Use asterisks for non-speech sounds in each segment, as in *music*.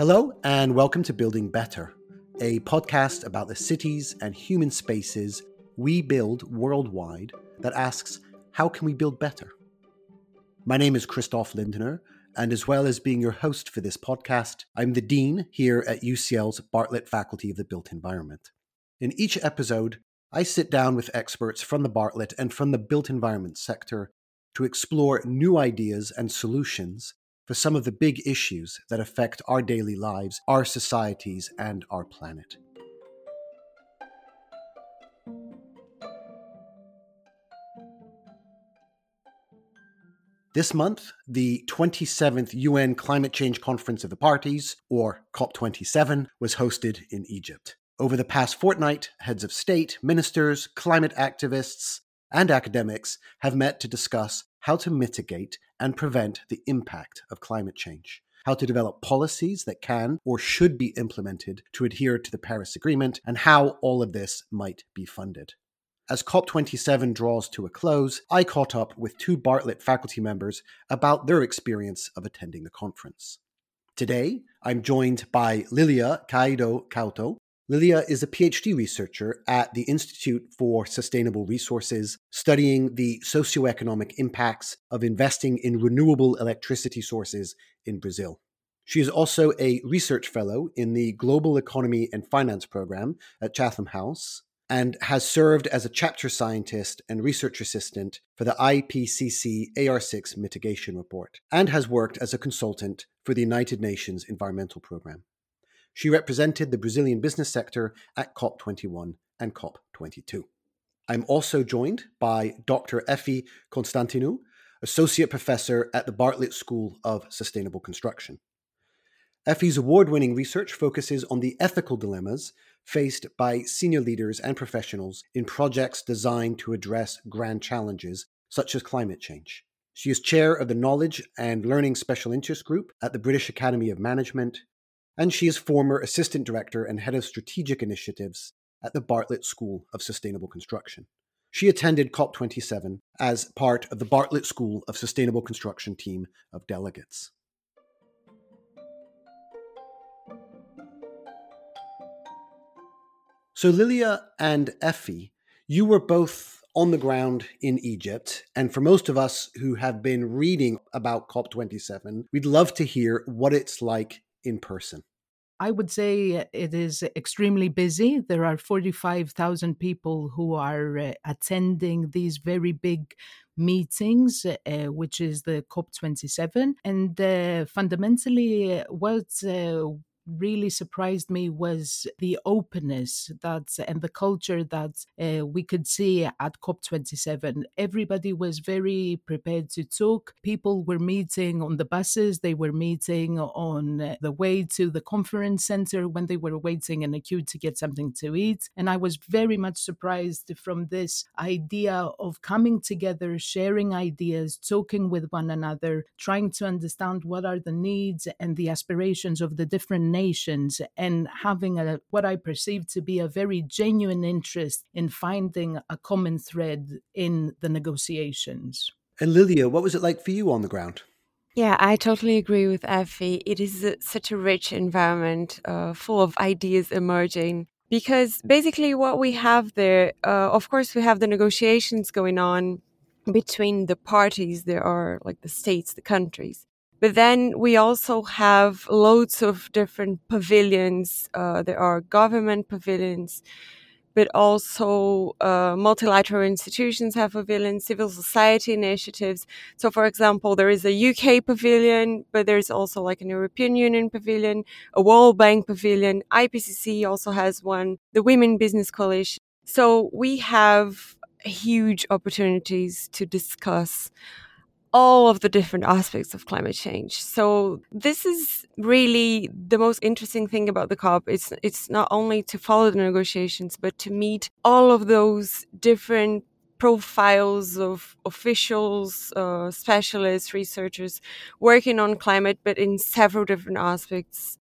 Hello, and welcome to Building Better, a podcast about the cities and human spaces we build worldwide that asks, how can we build better? My name is Christoph Lindner, and as well as being your host for this podcast, I'm the Dean here at UCL's Bartlett Faculty of the Built Environment. In each episode, I sit down with experts from the Bartlett and from the built environment sector to explore new ideas and solutions for some of the big issues that affect our daily lives, our societies, and our planet. This month, the 27th UN Climate Change Conference of the Parties, or COP27, was hosted in Egypt. Over the past fortnight, heads of state, ministers, climate activists, and academics have met to discuss how to mitigate and prevent the impact of climate change, how to develop policies that can or should be implemented to adhere to the Paris Agreement, and how all of this might be funded. As COP27 draws to a close, I caught up with two Bartlett faculty members about their experience of attending the conference. Today, I'm joined by Lilia Caiado Couto. Lilia is a PhD researcher at the Institute for Sustainable Resources, studying the socioeconomic impacts of investing in renewable electricity sources in Brazil. She is also a research fellow in the Global Economy and Finance program at Chatham House and has served as a chapter scientist and research assistant for the IPCC AR6 mitigation report, and has worked as a consultant for the United Nations Environmental Programme. She represented the Brazilian business sector at COP21 and COP22. I'm also joined by Dr. Effie Konstantinou, Associate Professor at the Bartlett School of Sustainable Construction. Effie's award winning research focuses on the ethical dilemmas faced by senior leaders and professionals in projects designed to address grand challenges such as climate change. She is chair of the Knowledge and Learning Special Interest Group at the British Academy of Management, and she is former assistant director and head of strategic initiatives at the Bartlett School of Sustainable Construction. She attended COP27 as part of the Bartlett School of Sustainable Construction team of delegates. So, Lilia and Effie, you were both on the ground in Egypt. And for most of us who have been reading about COP27, we'd love to hear what it's like in person. I would say it is extremely busy. There are 45,000 people who are uh, attending these very big meetings, uh, which is the COP27. And uh, fundamentally, what uh, really surprised me was the openness that and the culture that uh, we could see at COP27. Everybody was very prepared to talk. People were meeting on the buses, they were meeting on the way to the conference center when they were waiting in a queue to get something to eat. And I was very much surprised from this idea of coming together, sharing ideas, talking with one another, trying to understand what are the needs and the aspirations of the different nations and having a what I perceive to be a very genuine interest in finding a common thread in the negotiations. And Lilia, what was it like for you on the ground? Yeah, I totally agree with Effie. It is a, such a rich environment uh, full of ideas emerging because basically what we have there, uh, of course, we have the negotiations going on between the parties. There are like the states, the countries. But then we also have loads of different pavilions. Uh, there are government pavilions, but also uh, multilateral institutions have pavilions, civil society initiatives. So, for example, there is a UK pavilion, but there's also like an European Union pavilion, a World Bank pavilion. IPCC also has one, the Women Business Coalition. So we have huge opportunities to discuss all of the different aspects of climate change. So this is really the most interesting thing about the COP. It's it's not only to follow the negotiations, but to meet all of those different profiles of officials, uh, specialists, researchers working on climate, but in several different aspects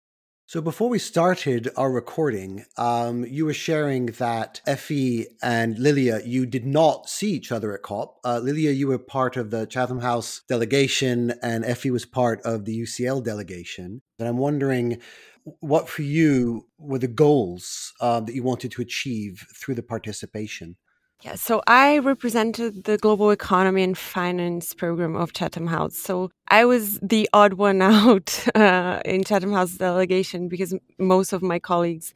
So before we started our recording, um, you were sharing that Effie and Lilia, you did not see each other at COP. Uh, Lilia, you were part of the Chatham House delegation, and Effie was part of the UCL delegation. And I'm wondering, what for you were the goals uh, that you wanted to achieve through the participation? Yeah, so I represented the global economy and finance program of Chatham House. So I was the odd one *laughs* out uh, in Chatham House delegation because most of my colleagues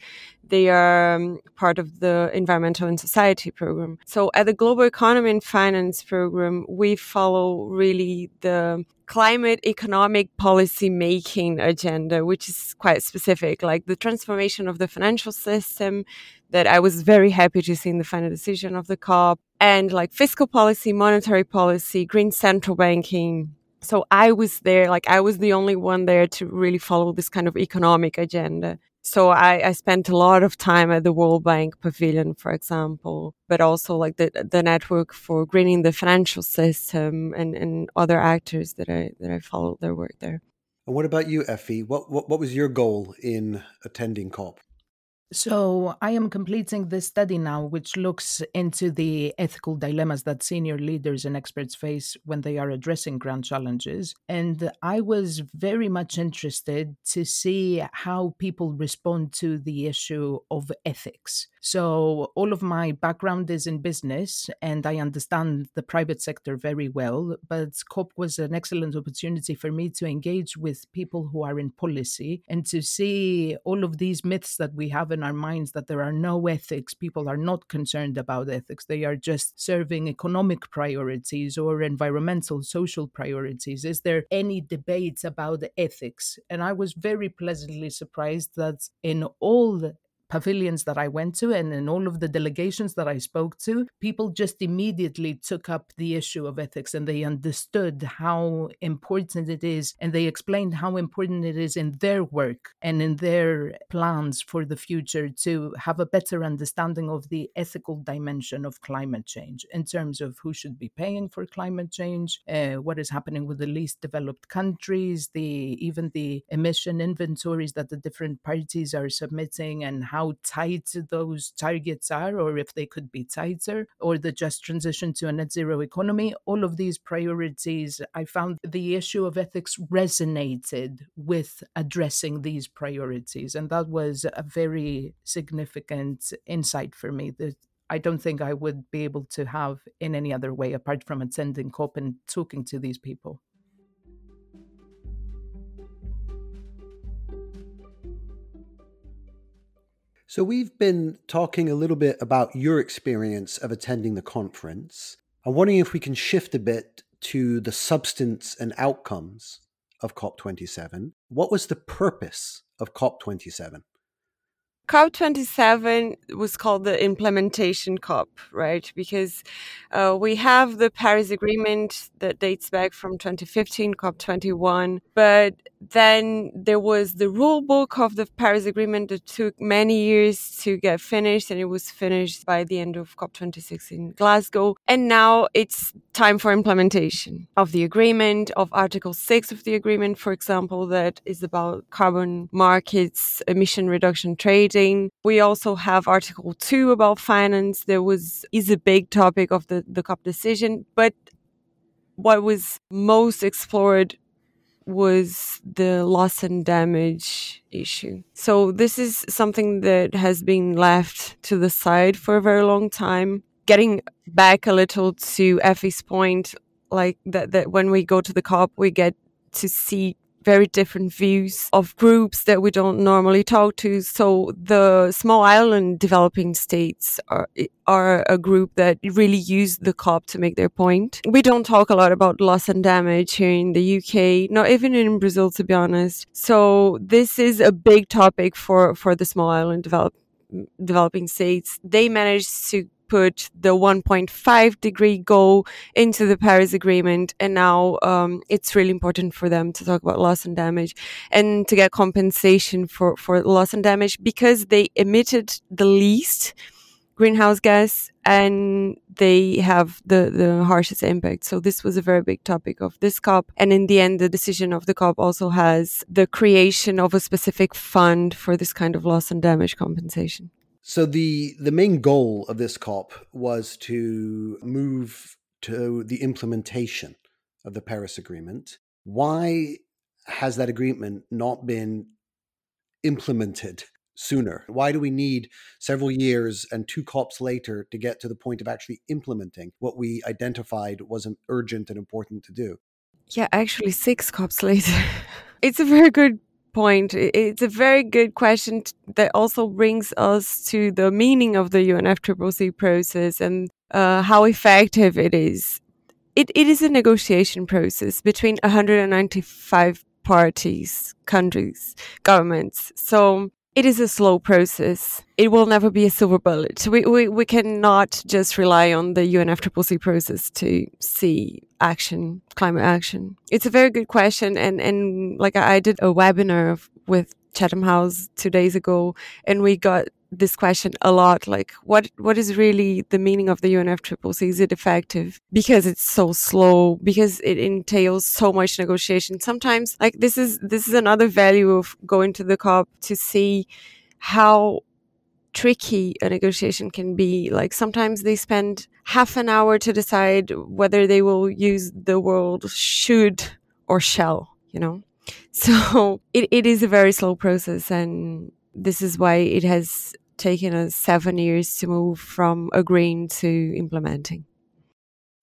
they are um, part of the environmental and society program. So at the global economy and finance program, we follow really the climate economic policy making agenda, which is quite specific, like the transformation of the financial system, that I was very happy to see in the final decision of the COP and like fiscal policy, monetary policy, green central banking. So I was there, like I was the only one there to really follow this kind of economic agenda. So I, I spent a lot of time at the World Bank Pavilion, for example, but also like the the network for greening the financial system and, and other actors that I that I followed their work there. And what about you, Effie? What, what what was your goal in attending COP? So, I am completing this study now, which looks into the ethical dilemmas that senior leaders and experts face when they are addressing grand challenges. And I was very much interested to see how people respond to the issue of ethics. So, all of my background is in business, and I understand the private sector very well. But COP was an excellent opportunity for me to engage with people who are in policy and to see all of these myths that we have in in our minds that there are no ethics. People are not concerned about ethics. They are just serving economic priorities or environmental, social priorities. Is there any debate about ethics? And I was very pleasantly surprised that in all pavilions that I went to and in all of the delegations that I spoke to, people just immediately took up the issue of ethics and they understood how important it is and they explained how important it is in their work and in their plans for the future to have a better understanding of the ethical dimension of climate change in terms of who should be paying for climate change, uh, what is happening with the least developed countries, the even the emission inventories that the different parties are submitting and how how tight those targets are, or if they could be tighter, or the just transition to a net zero economy. All of these priorities, I found the issue of ethics resonated with addressing these priorities. And that was a very significant insight for me that I don't think I would be able to have in any other way apart from attending COP and talking to these people. So, we've been talking a little bit about your experience of attending the conference. I'm wondering if we can shift a bit to the substance and outcomes of COP27. What was the purpose of COP27? COP27 was called the implementation COP, right? Because uh, we have the Paris Agreement that dates back from 2015, COP21, but then there was the rule book of the Paris Agreement that took many years to get finished, and it was finished by the end of COP26 in Glasgow. And now it's time for implementation of the agreement, of Article 6 of the agreement, for example, that is about carbon markets, emission reduction trading we also have Article 2 about finance. There was is a big topic of the, the COP decision, but what was most explored was the loss and damage issue. So this is something that has been left to the side for a very long time. Getting back a little to Effie's point, like that, that when we go to the COP, we get to see very different views of groups that we don't normally talk to. So the small island developing states are, are a group that really use the COP to make their point. We don't talk a lot about loss and damage here in the UK, not even in Brazil, to be honest. So this is a big topic for, for the small island develop, developing states. They managed to put the 1.5 degree goal into the Paris Agreement, and now um, it's really important for them to talk about loss and damage and to get compensation for for loss and damage because they emitted the least greenhouse gas and they have the, the harshest impact. So this was a very big topic of this COP. And in the end, the decision of the COP also has the creation of a specific fund for this kind of loss and damage compensation. So the the main goal of this COP was to move to the implementation of the Paris Agreement. Why has that agreement not been implemented sooner? Why do we need several years and two COPs later to get to the point of actually implementing what we identified was urgent and important to do? Yeah, actually, six COPs later. *laughs* it's a very good point. It's a very good question that also brings us to the meaning of the UNFCCC process and uh, how effective it is. It, it is a negotiation process between 195 parties, countries, governments. So it is a slow process. It will never be a silver bullet. We, we, we cannot just rely on the UNFCCC process to see action, climate action. It's a very good question. And, and like I did a webinar with Chatham House two days ago and we got this question a lot like what what is really the meaning of the UNFCCC is it effective? Because it's so slow because it entails so much negotiation. Sometimes like this is this is another value of going to the COP to see how tricky a negotiation can be. Like sometimes they spend half an hour to decide whether they will use the word should or shall you know? *laughs* So it, it is a very slow process and this is why it has taken us seven years to move from agreeing to implementing.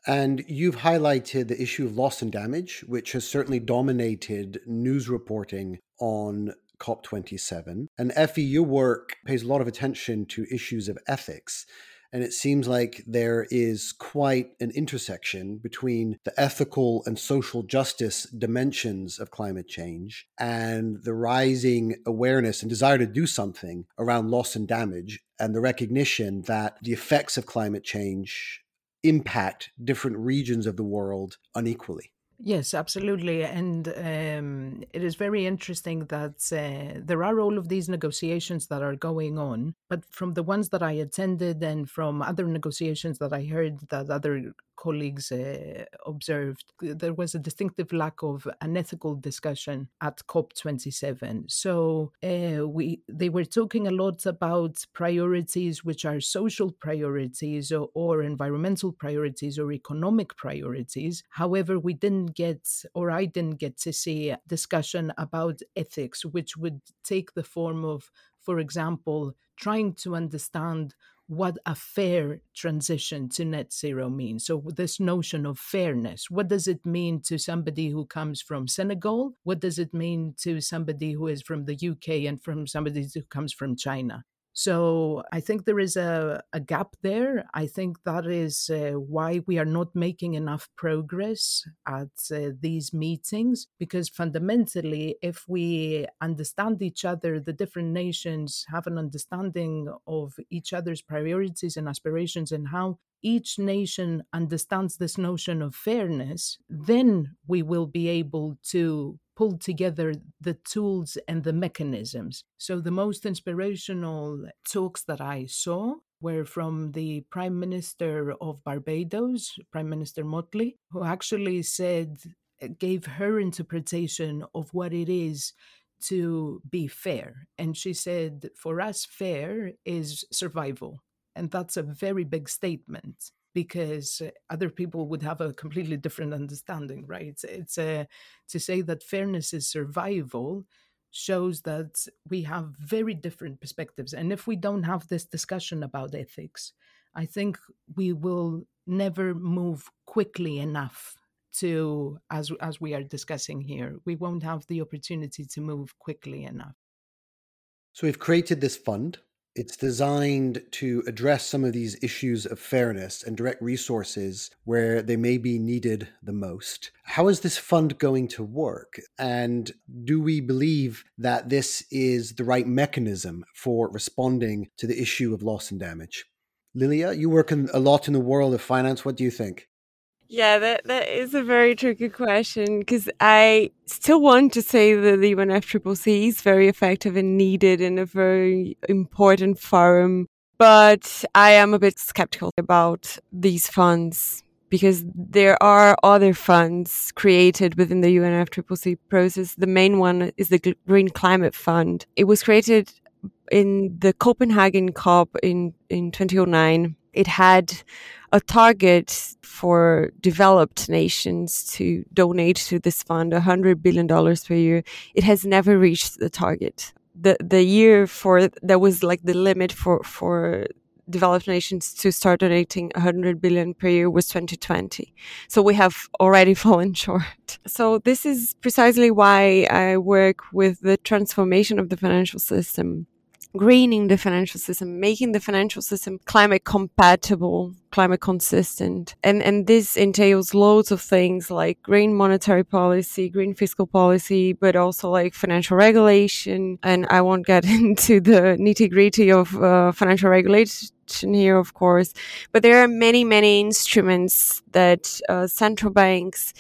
And you've highlighted the issue of loss and damage, which has certainly dominated news reporting on COP27. And Effie, your work pays a lot of attention to issues of ethics. And it seems like there is quite an intersection between the ethical and social justice dimensions of climate change and the rising awareness and desire to do something around loss and damage, and the recognition that the effects of climate change impact different regions of the world unequally. Yes, absolutely. And um, it is very interesting that uh, there are all of these negotiations that are going on. But from the ones that I attended and from other negotiations that I heard that other colleagues uh, observed, there was a distinctive lack of an ethical discussion at COP27. So uh, we they were talking a lot about priorities which are social priorities or, or environmental priorities or economic priorities. However, we didn't get, or I didn't get to see a discussion about ethics, which would take the form of, for example, trying to understand what a fair transition to net zero means. So, this notion of fairness, what does it mean to somebody who comes from Senegal? What does it mean to somebody who is from the UK and from somebody who comes from China? So I think there is a, a gap there. I think that is uh, why we are not making enough progress at uh, these meetings, because fundamentally, if we understand each other, the different nations have an understanding of each other's priorities and aspirations and how each nation understands this notion of fairness, then we will be able to pulled together the tools and the mechanisms. So the most inspirational talks that I saw were from the Prime Minister of Barbados, Prime Minister Mottley, who actually said, uh, gave her interpretation of what it is to be fair. And she said, for us, fair is survival. And that's a very big statement because other people would have a completely different understanding, right? It's, a, uh, to say that fairness is survival shows that we have very different perspectives. And if we don't have this discussion about ethics, I think we will never move quickly enough to as as we are discussing here we won't have the opportunity to move quickly enough so we've created this fund it's designed to address some of these issues of fairness and direct resources where they may be needed the most. How is this fund going to work? And do we believe that this is the right mechanism for responding to the issue of loss and damage? Lilia, you work in, a lot in the world of finance. What do you think? Yeah, that, that is a very tricky question because I still want to say that the UNFCCC is very effective and needed in a very important forum But I am a bit skeptical about these funds because there are other funds created within the UNFCCC process. The main one is the Green Climate Fund. It was created in the Copenhagen COP in, in 2009. It had a target for developed nations to donate to this fund $100 billion per year. It has never reached the target. The, the year for that was like the limit for, for developed nations to start donating 100 billion per year was 2020. So we have already *laughs* fallen short. So this is precisely why I work with the transformation of the financial system greening the financial system, making the financial system climate compatible, climate consistent. And, and this entails loads of things like green monetary policy, green fiscal policy, but also like financial regulation. And I won't get *laughs* into the nitty gritty of uh, financial regulation here, of course, but there are many, many instruments that uh, central banks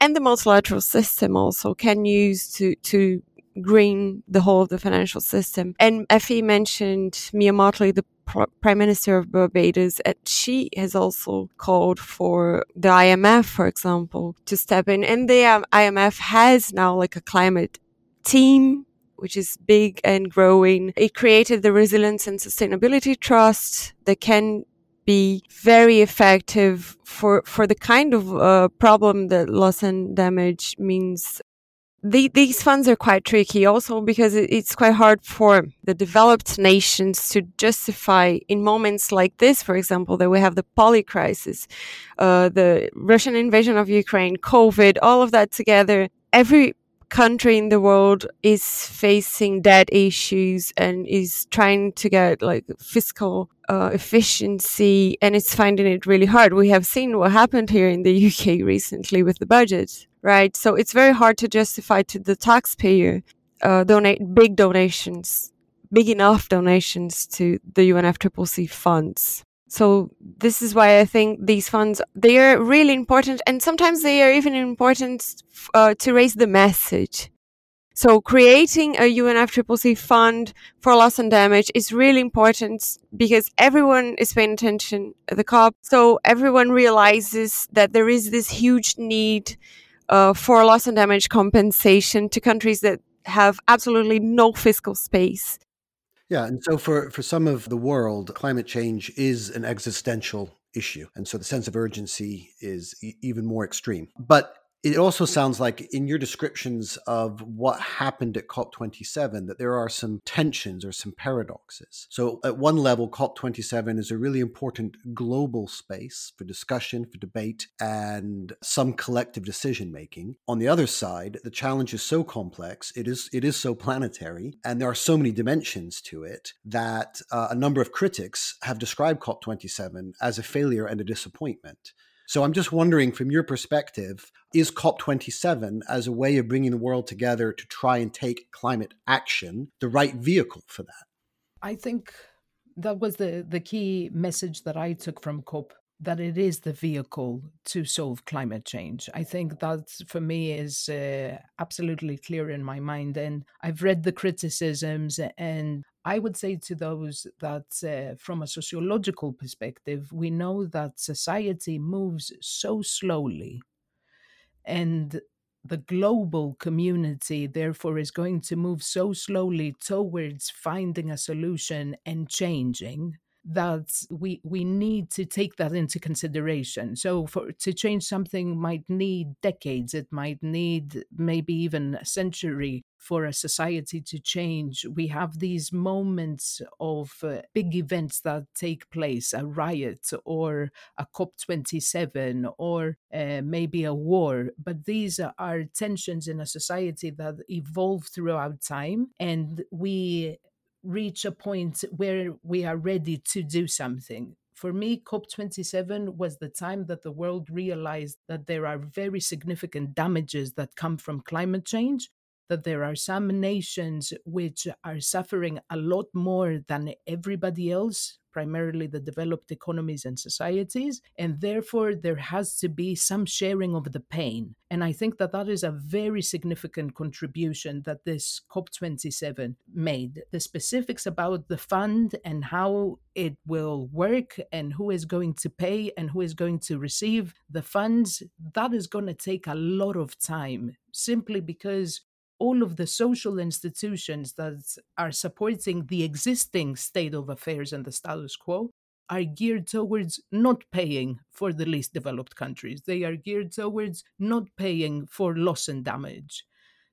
and the multilateral system also can use to, to green the whole of the financial system. And Effie mentioned Mia Mottley, the Prime Minister of Barbados, and she has also called for the IMF, for example, to step in. And the um, IMF has now like a climate team which is big and growing. It created the Resilience and Sustainability Trust that can be very effective for, for the kind of uh, problem that loss and damage means the, these funds are quite tricky also because it, it's quite hard for the developed nations to justify in moments like this, for example, that we have the poly crisis, uh, the Russian invasion of Ukraine, COVID, all of that together. Every country in the world is facing debt issues and is trying to get like fiscal uh, efficiency and it's finding it really hard. We have seen what happened here in the UK recently with the budget right? So it's very hard to justify to the taxpayer uh, donate big donations, big enough donations to the UNFCCC funds. So this is why I think these funds they are really important, and sometimes they are even important uh, to raise the message. So creating a UNFCCC fund for loss and damage is really important because everyone is paying attention at the COP. So everyone realizes that there is this huge need uh, for loss and damage compensation to countries that have absolutely no fiscal space. Yeah, and so for, for some of the world, climate change is an existential issue. And so the sense of urgency is e- even more extreme. But it also sounds like in your descriptions of what happened at COP27 that there are some tensions or some paradoxes. So, at one level, COP27 is a really important global space for discussion, for debate, and some collective decision making. On the other side, the challenge is so complex, it is it is so planetary, and there are so many dimensions to it that uh, a number of critics have described COP27 as a failure and a disappointment. So I'm just wondering, from your perspective, is COP27 as a way of bringing the world together to try and take climate action the right vehicle for that? I think that was the, the key message that I took from COP that it is the vehicle to solve climate change. I think that for me is uh, absolutely clear in my mind. And I've read the criticisms, and I would say to those that, uh, from a sociological perspective, we know that society moves so slowly. And the global community, therefore, is going to move so slowly towards finding a solution and changing that we we need to take that into consideration. So for to change something might need decades. It might need maybe even a century for a society to change. We have these moments of uh, big events that take place a riot or a cop27 or uh, maybe a war. But these are tensions in a society that evolve throughout time and we reach a point where we are ready to do something. For me, COP27 was the time that the world realized that there are very significant damages that come from climate change that there are some nations which are suffering a lot more than everybody else primarily the developed economies and societies. And therefore, there has to be some sharing of the pain. And I think that that is a very significant contribution that this COP27 made. The specifics about the fund and how it will work and who is going to pay and who is going to receive the funds, that is going to take a lot of time simply because all of the social institutions that are supporting the existing state of affairs and the status quo are geared towards not paying for the least developed countries. They are geared towards not paying for loss and damage.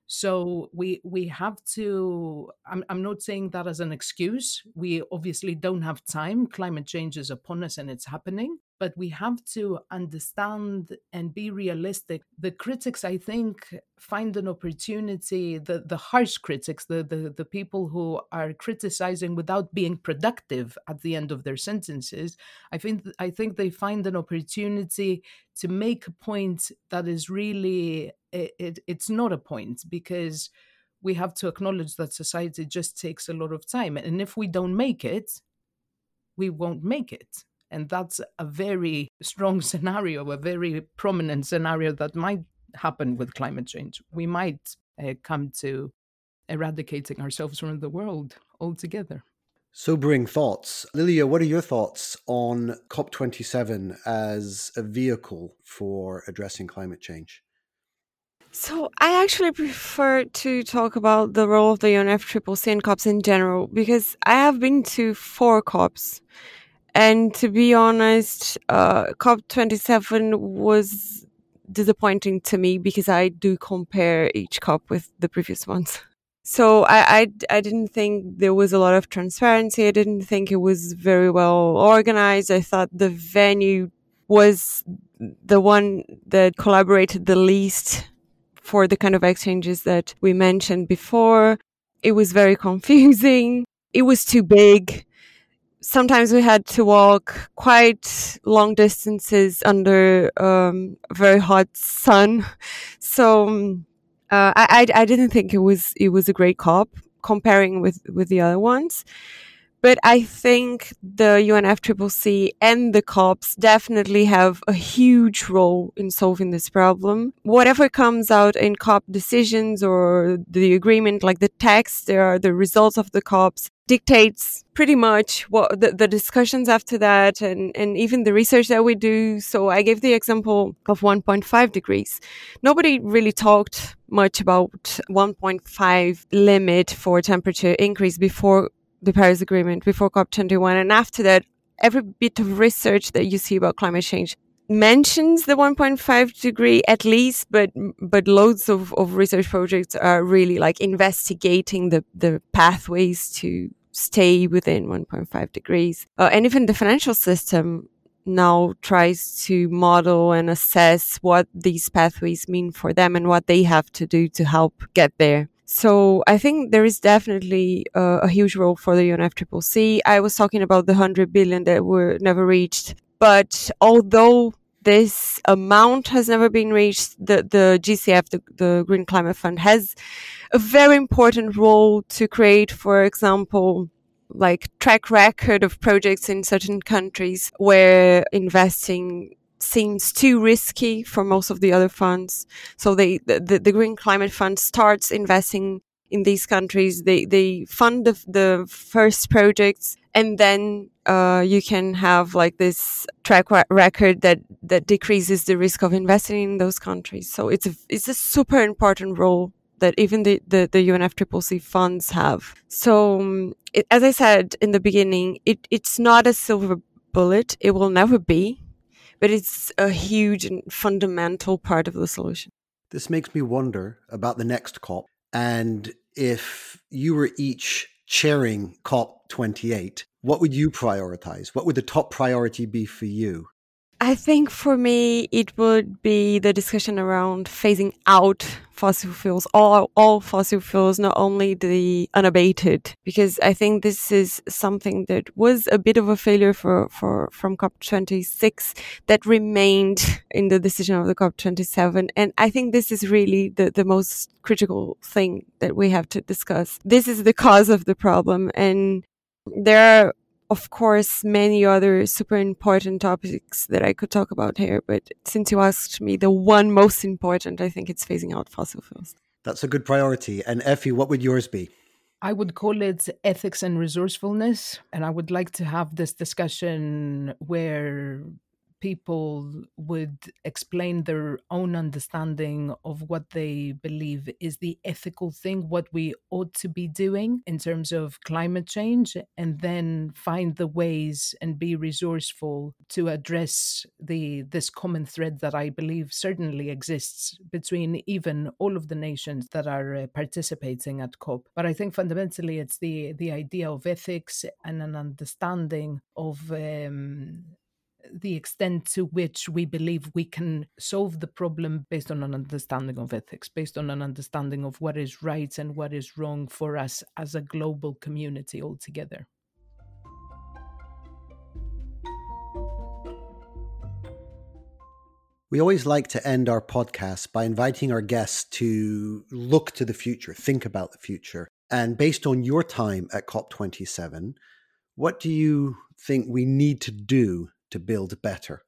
So we we have to I'm I'm not saying that as an excuse. We obviously don't have time. Climate change is upon us and it's happening but we have to understand and be realistic. The critics, I think, find an opportunity, the, the harsh critics, the, the, the people who are criticizing without being productive at the end of their sentences, I think, I think they find an opportunity to make a point that is really, it, it, it's not a point because we have to acknowledge that society just takes a lot of time. And if we don't make it, we won't make it. And that's a very strong *laughs* scenario, a very prominent scenario that might happen with climate change. We might uh, come to eradicating ourselves from the world altogether. Sobering thoughts. Lilia, what are your thoughts on COP27 as a vehicle for addressing climate change? So I actually prefer to talk about the role of the UNFCCC and COPs in general because I have been to four COPs and to be honest, uh, COP27 was disappointing to me because I do compare each COP with the previous ones. So I, I, I didn't think there was a lot of transparency. I didn't think it was very well organized. I thought the venue was the one that collaborated the least for the kind of exchanges that we mentioned before. It was very *laughs* confusing. It was too big sometimes we had to walk quite long distances under um, very hot sun. *laughs* So um, uh, I, I, I didn't think it was it was a great cop comparing with with the other ones. But I think the UNFCCC and the COPs definitely have a huge role in solving this problem. Whatever comes out in COP decisions or the agreement, like the text, there are the results of the COPs dictates pretty much what the, the discussions after that and, and even the research that we do. So I gave the example of 1.5 degrees. Nobody really talked much about 1.5 limit for temperature increase before the Paris Agreement before COP21. And after that, every bit of research that you see about climate change mentions the 1.5 degree at least, but but loads of, of research projects are really like investigating the, the pathways to stay within 1.5 degrees. Uh, and even the financial system now tries to model and assess what these pathways mean for them and what they have to do to help get there. So I think there is definitely uh, a huge role for the UNFCCC. I was talking about the 100 billion that were never reached. But although this amount has never been reached, the, the GCF, the, the Green Climate Fund, has a very important role to create, for example, like track record of projects in certain countries where investing seems too risky for most of the other funds. So they, the, the Green Climate Fund starts investing in these countries. They, they fund the, the first projects and then, uh, you can have like this track record that, that decreases the risk of investing in those countries. So it's a, it's a super important role that even the, the, the UNFCCC funds have. So, um, it, as I said in the beginning, it, it's not a silver bullet. It will never be but it's a huge and fundamental part of the solution. This makes me wonder about the next COP and if you were each chairing COP 28, what would you prioritize? What would the top priority be for you? I think for me, it would be the discussion around phasing out fossil fuels, all, all fossil fuels, not only the unabated, because I think this is something that was a bit of a failure for, for, from COP26 that remained in the decision of the COP27. And I think this is really the, the most critical thing that we have to discuss. This is the cause of the problem. And there are of course, many other super important topics that I could talk about here. But since you asked me, the one most important, I think it's phasing out fossil fuels. That's a good priority. And Effie, what would yours be? I would call it ethics and resourcefulness. And I would like to have this discussion where people would explain their own understanding of what they believe is the ethical thing, what we ought to be doing in terms of climate change, and then find the ways and be resourceful to address the this common thread that I believe certainly exists between even all of the nations that are uh, participating at COP. But I think fundamentally it's the the idea of ethics and an understanding of um, the extent to which we believe we can solve the problem based on an understanding of ethics, based on an understanding of what is right and what is wrong for us as a global community altogether. We always like to end our podcast by inviting our guests to look to the future, think about the future. And based on your time at COP27, what do you think we need to do to build better?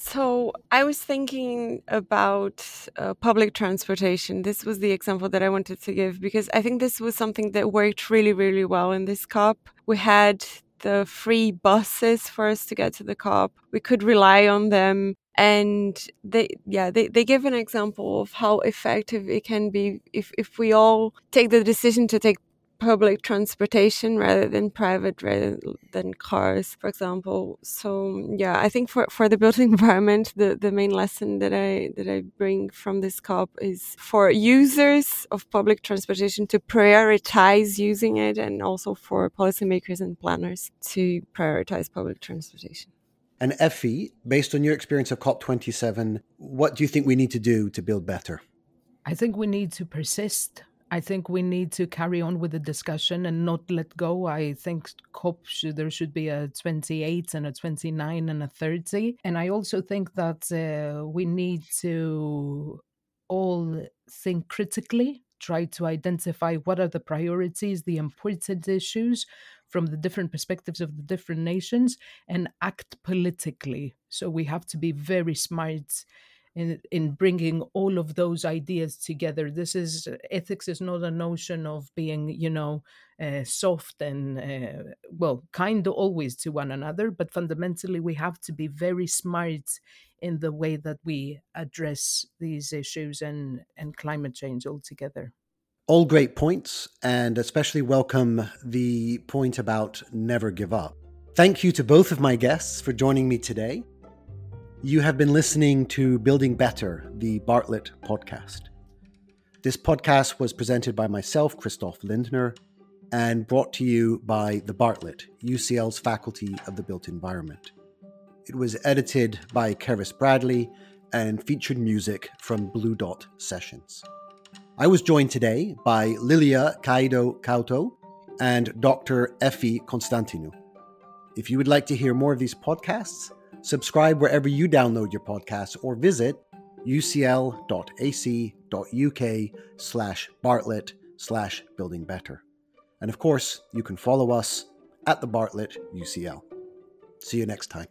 So I was thinking about uh, public transportation. This was the example that I wanted to give because I think this was something that worked really, really well in this COP. We had the free buses for us to get to the COP. We could rely on them. And they, yeah, they, they give an example of how effective it can be if, if we all take the decision to take public transportation rather than private rather than cars for example. So yeah i think for for the built *laughs* environment the the main lesson that i that i bring from this cop is for users of public transportation to prioritize using it and also for policymakers and planners to prioritize public transportation. And effie based on your experience of cop27 what do you think we need to do to build better? I think we need to persist I think we need to carry on with the discussion and not let go. I think COP should, there should be a 28 and a 29 and a 30. And I also think that uh, we need to all think critically, try to identify what are the priorities, the important issues from the different perspectives of the different nations, and act politically. So we have to be very smart in in bringing all of those ideas together. This is ethics is not a notion of being you know uh, soft and uh, well kind always to one another but fundamentally we have to be very smart in the way that we address these issues and and climate change altogether. All great points and especially welcome the point about never give up. Thank you to both of my guests for joining me today you have been listening to Building Better, the Bartlett podcast. This podcast was presented by myself, Christoph Lindner, and brought to you by the Bartlett, UCL's Faculty of the Built Environment. It was edited by Keris Bradley and featured music from Blue Dot Sessions. I was joined today by Lilia Caiado Couto and Dr. Effie Konstantinou. If you would like to hear more of these podcasts, Subscribe wherever you download your podcasts or visit ucl.ac.uk slash bartlett slash building better. And of course, you can follow us at the Bartlett UCL. See you next time.